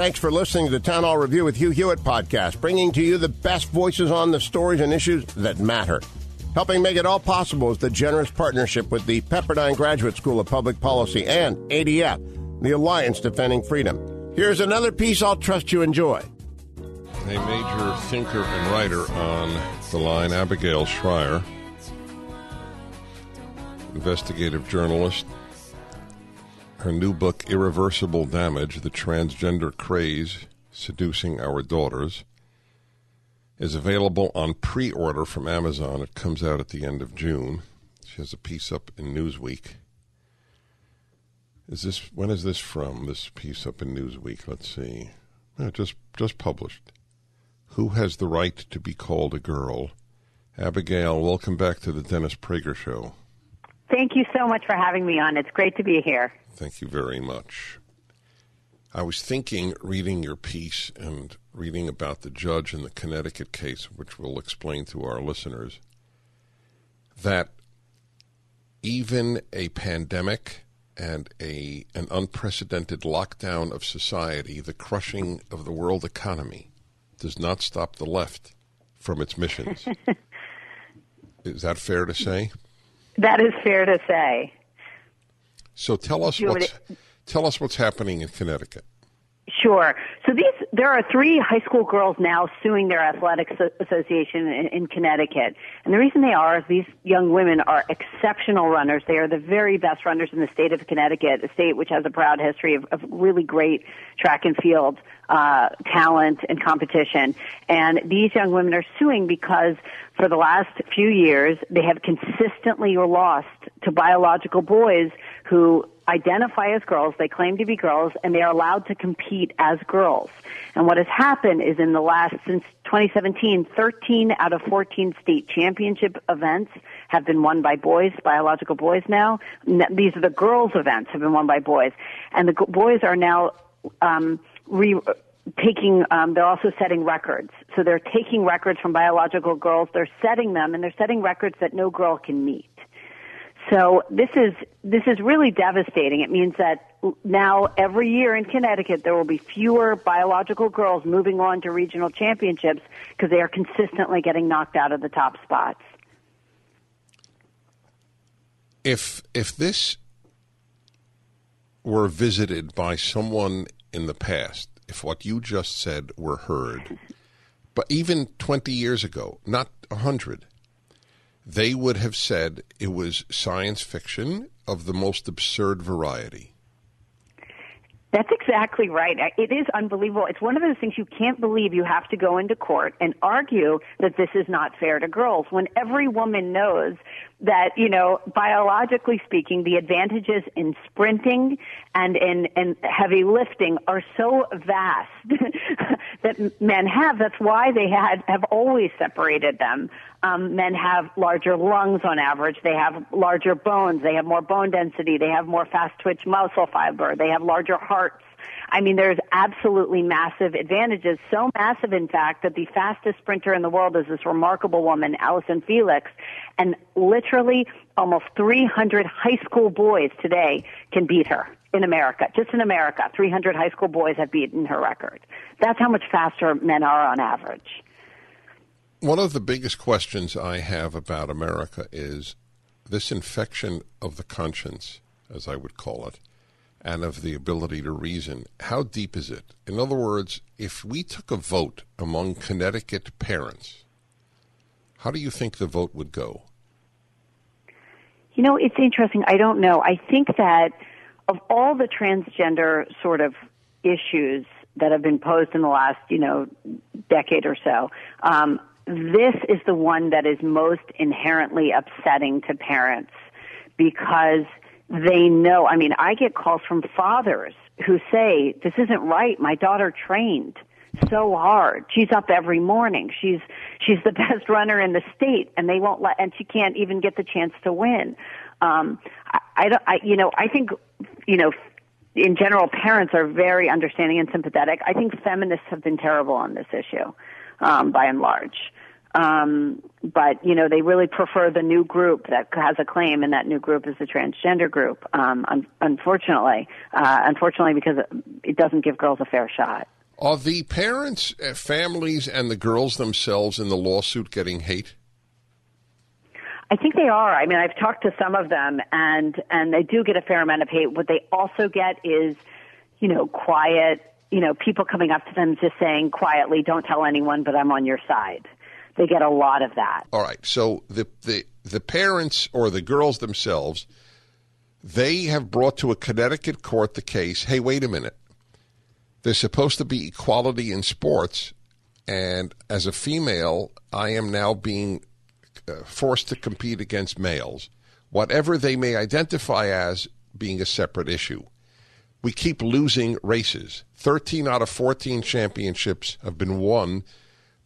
Thanks for listening to the Town Hall Review with Hugh Hewitt podcast, bringing to you the best voices on the stories and issues that matter. Helping make it all possible is the generous partnership with the Pepperdine Graduate School of Public Policy and ADF, the Alliance Defending Freedom. Here's another piece I'll trust you enjoy. A major thinker and writer on the line, Abigail Shrier, investigative journalist, her new book, Irreversible Damage The Transgender Craze Seducing Our Daughters, is available on pre order from Amazon. It comes out at the end of June. She has a piece up in Newsweek. Is this when is this from? This piece up in Newsweek. Let's see. just just published. Who has the right to be called a girl? Abigail, welcome back to the Dennis Prager Show. Thank you so much for having me on. It's great to be here. Thank you very much. I was thinking, reading your piece and reading about the judge in the Connecticut case, which we'll explain to our listeners, that even a pandemic and a an unprecedented lockdown of society, the crushing of the world economy, does not stop the left from its missions. Is that fair to say? That is fair to say. So tell us what's tell us what's happening in Connecticut. Sure. So these there are three high school girls now suing their athletics association in, in, Connecticut, and the reason they are is these young women are exceptional runners. They are the very best runners in the state of Connecticut, a state which has a proud history of, of really great track and field uh, talent and competition. And these young women are suing because for the last few years they have consistently lost to biological boys who identify as girls, they claim to be girls, and they are allowed to compete as girls. And what has happened is in the last, since 2017, 13 out of 14 state championship events have been won by boys, biological boys now. These are the girls' events have been won by boys. And the boys are now, um, re- taking um, they're also setting records so they're taking records from biological girls they're setting them and they're setting records that no girl can meet so this is this is really devastating. It means that now every year in Connecticut there will be fewer biological girls moving on to regional championships because they are consistently getting knocked out of the top spots. If if this were visited by someone in the past, if what you just said were heard, but even 20 years ago, not 100, they would have said it was science fiction of the most absurd variety. That's exactly right. It is unbelievable. It's one of those things you can't believe you have to go into court and argue that this is not fair to girls when every woman knows that, you know, biologically speaking, the advantages in sprinting and in, in heavy lifting are so vast that men have. That's why they had, have always separated them. Um, men have larger lungs on average. They have larger bones. They have more bone density. They have more fast twitch muscle fiber. They have larger hearts. I mean, there's absolutely massive advantages. So massive, in fact, that the fastest sprinter in the world is this remarkable woman, Allyson Felix. And literally almost 300 high school boys today can beat her in America. Just in America, 300 high school boys have beaten her record. That's how much faster men are on average. One of the biggest questions I have about America is this infection of the conscience, as I would call it and of the ability to reason. How deep is it? In other words, if we took a vote among Connecticut parents, how do you think the vote would go? You know, it's interesting. I don't know. I think that of all the transgender sort of issues that have been posed in the last, you know, decade or so, um, this is the one that is most inherently upsetting to parents because they know. I mean, I get calls from fathers who say, this isn't right. My daughter trained so hard. She's up every morning. She's she's the best runner in the state, and they won't let, and she can't even get the chance to win. Um, I, I, don't I you know, I think, you know, in general, parents are very understanding and sympathetic. I think feminists have been terrible on this issue, um, by and large. Um, but you know, they really prefer the new group that has a claim, and that new group is the transgender group. Um, un- unfortunately, uh, unfortunately, because it doesn't give girls a fair shot. Are the parents, uh, families, and the girls themselves in the lawsuit getting hate? I think they are. I mean, I've talked to some of them, and and they do get a fair amount of hate. What they also get is, you know, quiet. You know, people coming up to them just saying quietly, "Don't tell anyone, but I'm on your side." They get a lot of that. All right. So the the the parents or the girls themselves, they have brought to a Connecticut court the case. Hey, wait a minute. There's supposed to be equality in sports, and as a female, I am now being uh, forced to compete against males, whatever they may identify as being a separate issue. We keep losing races. 13 out of 14 championships have been won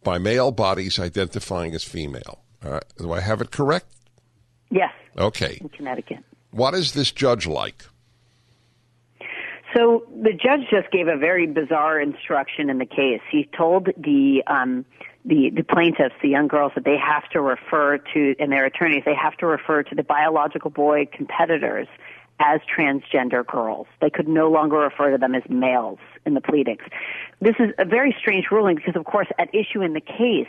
by male bodies identifying as female. Uh, do I have it correct? Yes. Okay. In Connecticut. What is this judge like? So the judge just gave a very bizarre instruction in the case. He told the um, the, the plaintiffs, the young girls, that they have to refer to, and their attorneys, they have to refer to the biological boy competitors as transgender girls. They could no longer refer to them as males in the pleadings. This is a very strange ruling because, of course, at issue in the case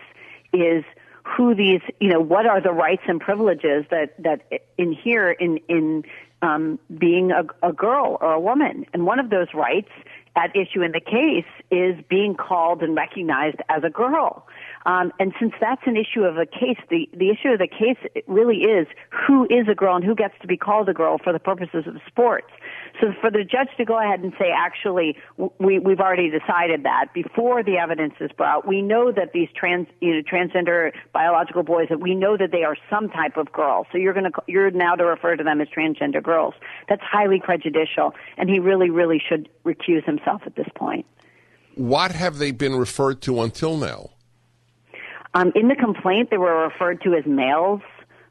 is who these, you know, what are the rights and privileges that that in here in in um, being a, a girl or a woman, and one of those rights at issue in the case is being called and recognized as a girl. Um, and since that's an issue of a case, the, the issue of the case really is who is a girl and who gets to be called a girl for the purposes of sports. So for the judge to go ahead and say, actually, we, we've already decided that before the evidence is brought, we know that these trans, you know, transgender biological boys, that we know that they are some type of girl. So you're going to, you're now to refer to them as transgender girls. That's highly prejudicial, and he really, really should recuse himself at this point. What have they been referred to until now? Um, in the complaint, they were referred to as males.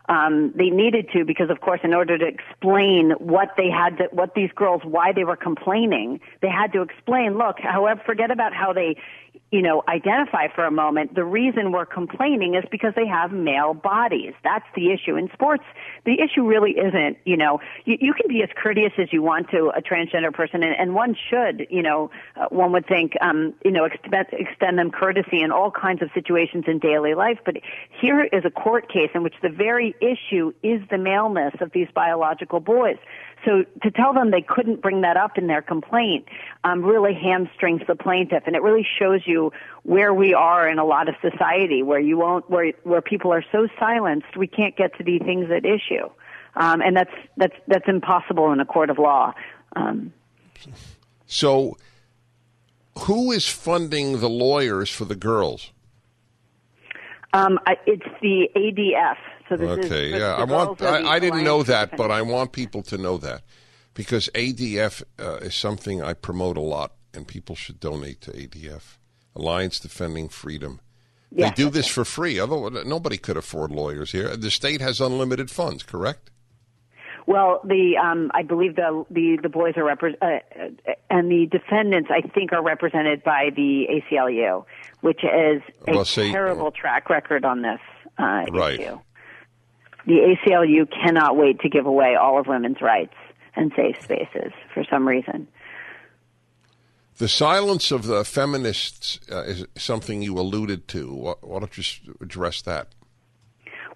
Um, they needed to because, of course, in order to explain what they had to, what these girls, why they were complaining, they had to explain. Look, however, forget about how they you know, identify for a moment, the reason we're complaining is because they have male bodies. That's the issue. In sports, the issue really isn't, you know, you, you can be as courteous as you want to a transgender person, and, and one should, you know, uh, one would think, um, you know, extend, extend them courtesy in all kinds of situations in daily life. But here is a court case in which the very issue is the maleness of these biological boys. So to tell them they couldn't bring that up in their complaint um, really hamstrings the plaintiff, and it really shows you where we are in a lot of society, where you won't, where where people are so silenced, we can't get to the things at issue, um, and that's that's that's impossible in a court of law. Um, so, who is funding the lawyers for the girls? Um, it's the ADF, so this okay, yeah, I want. I, I didn't know that, but I want people to know that because ADF uh, is something I promote a lot, and people should donate to ADF, Alliance Defending Freedom. Yes, they do this for free. Otherwise, nobody could afford lawyers here. The state has unlimited funds, correct? Well, the um, I believe the the the boys are repre- uh, uh, and the defendants I think are represented by the ACLU, which is a well, say, terrible track record on this uh, right. issue the ACLU cannot wait to give away all of women's rights and safe spaces for some reason. The silence of the feminists uh, is something you alluded to. Why, why don't you address that?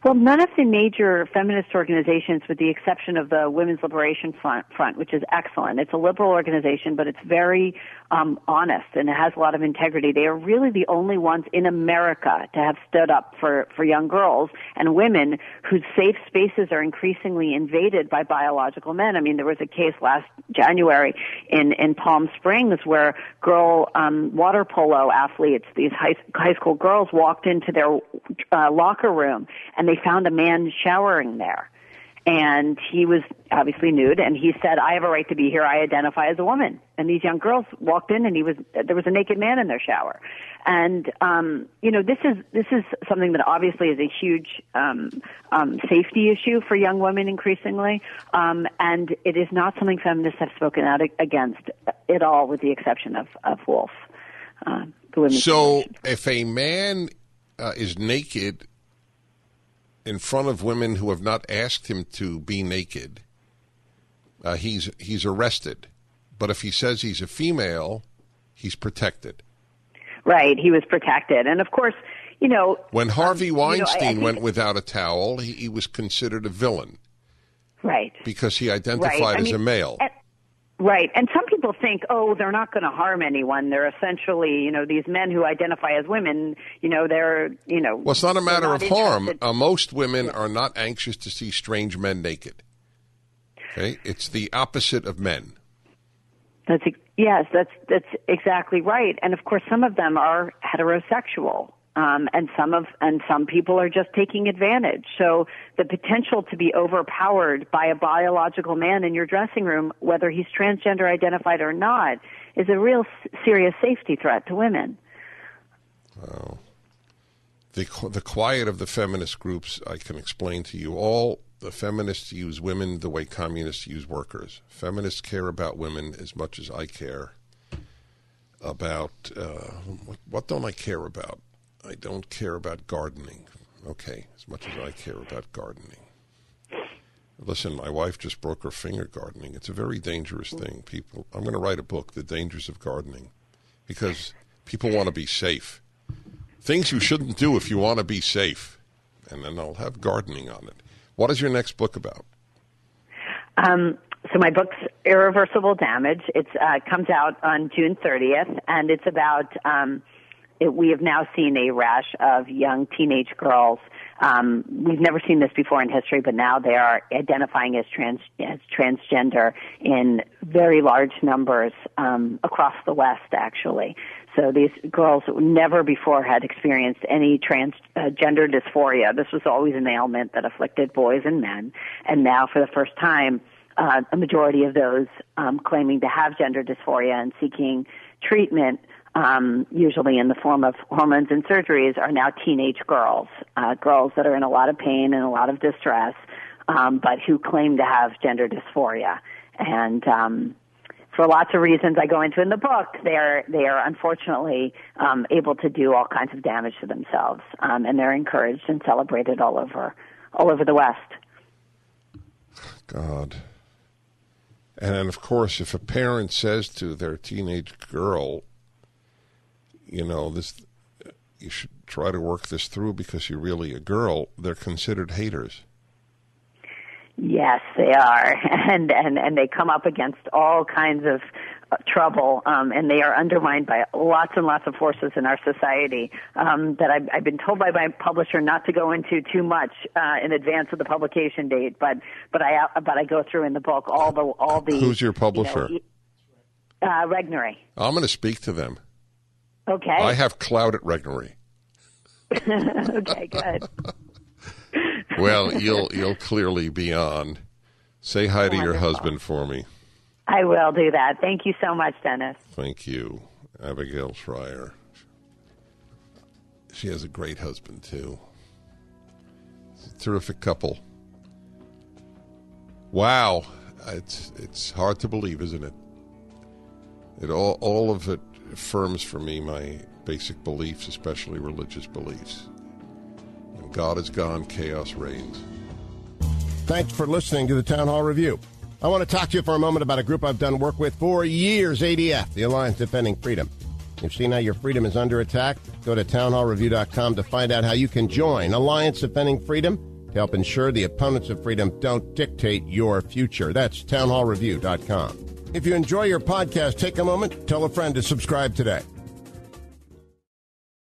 Well, none of the major feminist organizations, with the exception of the Women's Liberation Front, Front which is excellent. It's a liberal organization, but it's very um, honest and has a lot of integrity. They are really the only ones in America to have stood up for, for young girls and women whose safe spaces are increasingly invaded by biological men. I mean, there was a case last January in, in Palm Springs where girl um, water polo athletes, these high, high school girls, walked into their uh, locker room and they found a man showering there. And he was obviously nude and he said i have a right to be here. I identify as a woman. And these young girls walked in and he was there was a naked man in their shower. And um you know this is this is something that obviously is a huge um um safety issue for young women increasingly. Um and it is not something feminists have spoken out against at all with the exception of of WoLF uh, the women's so if a man uh, is naked in front of women who have not asked him to be naked, uh, he's he's arrested. But if he says he's a female, he's protected. Right, he was protected, and of course, you know when Harvey um, Weinstein you know, went without a towel, he, he, was considered a villain. Right, because he identified right. as mean, a male. And, Right. And some people think, oh, they're not going to harm anyone. They're essentially, you know, these men who identify as women, you know, they're, you know. Well, it's not a matter not of harm. Uh, most women are not anxious to see strange men naked. Okay? It's the opposite of men. That's yes, that's that's exactly right. And of course some of them are heterosexual um, and some of and some people are just taking advantage. So the potential to be overpowered by a biological man in your dressing room, whether he's transgender identified or not, is a real serious safety threat to women. Wow. The the quiet of the feminist groups, I can explain to you all. The feminists use women the way communists use workers. Feminists care about women as much as I care about uh, what, what don't I care about? I don't care about gardening. Okay, as much as I care about gardening. Listen, my wife just broke her finger gardening. It's a very dangerous thing. People, I'm going to write a book, The Dangers of Gardening, because people want to be safe. Things you shouldn't do if you want to be safe. And then I'll have gardening on it. What is your next book about? Um, so my book's Irreversible Damage. It uh, comes out on June 30th, and it's about um, – it, we have now seen a rash of young teenage girls. Um, we've never seen this before in history, but now they are identifying as trans as transgender in very large numbers um, across the West, actually. So these girls never before had experienced any transgender uh, dysphoria. This was always an ailment that afflicted boys and men, and now for the first time, uh, a majority of those um, claiming to have gender dysphoria and seeking treatment um, usually in the form of hormones and surgeries, are now teenage girls, uh, girls that are in a lot of pain and a lot of distress, um, but who claim to have gender dysphoria. And um, for lots of reasons I go into in the book, they are they are unfortunately um, able to do all kinds of damage to themselves, um, and they're encouraged and celebrated all over all over the West. God. And then, of course, if a parent says to their teenage girl, you know, this you should try to work this through because you're really a girl, they're considered haters. Yes, they are, and and and they come up against all kinds of uh, trouble, um, and they are undermined by lots and lots of forces in our society um, that I've, I've been told by my publisher not to go into too much uh, in advance of the publication date. But but I uh, but I go through in the book all the all the. Who's your publisher? You know, uh, Regnery. I'm going to speak to them. Okay. I have cloud at Regnery. okay, good. well, you'll you'll clearly be on. Say hi Wonderful. to your husband for me. I will do that. Thank you so much, Dennis. Thank you, Abigail Shrier. She has a great husband too. It's a terrific couple. Wow, it's it's hard to believe, isn't it? It all all of it affirms for me my basic beliefs, especially religious beliefs. When God is gone, chaos reigns. Thanks for listening to the Town Hall Review. I want to talk to you for a moment about a group I've done work with for years, ADF, the Alliance Defending Freedom. You've seen how your freedom is under attack? Go to townhallreview.com to find out how you can join Alliance Defending Freedom to help ensure the opponents of freedom don't dictate your future. That's townhallreview.com. If you enjoy your podcast, take a moment, tell a friend to subscribe today.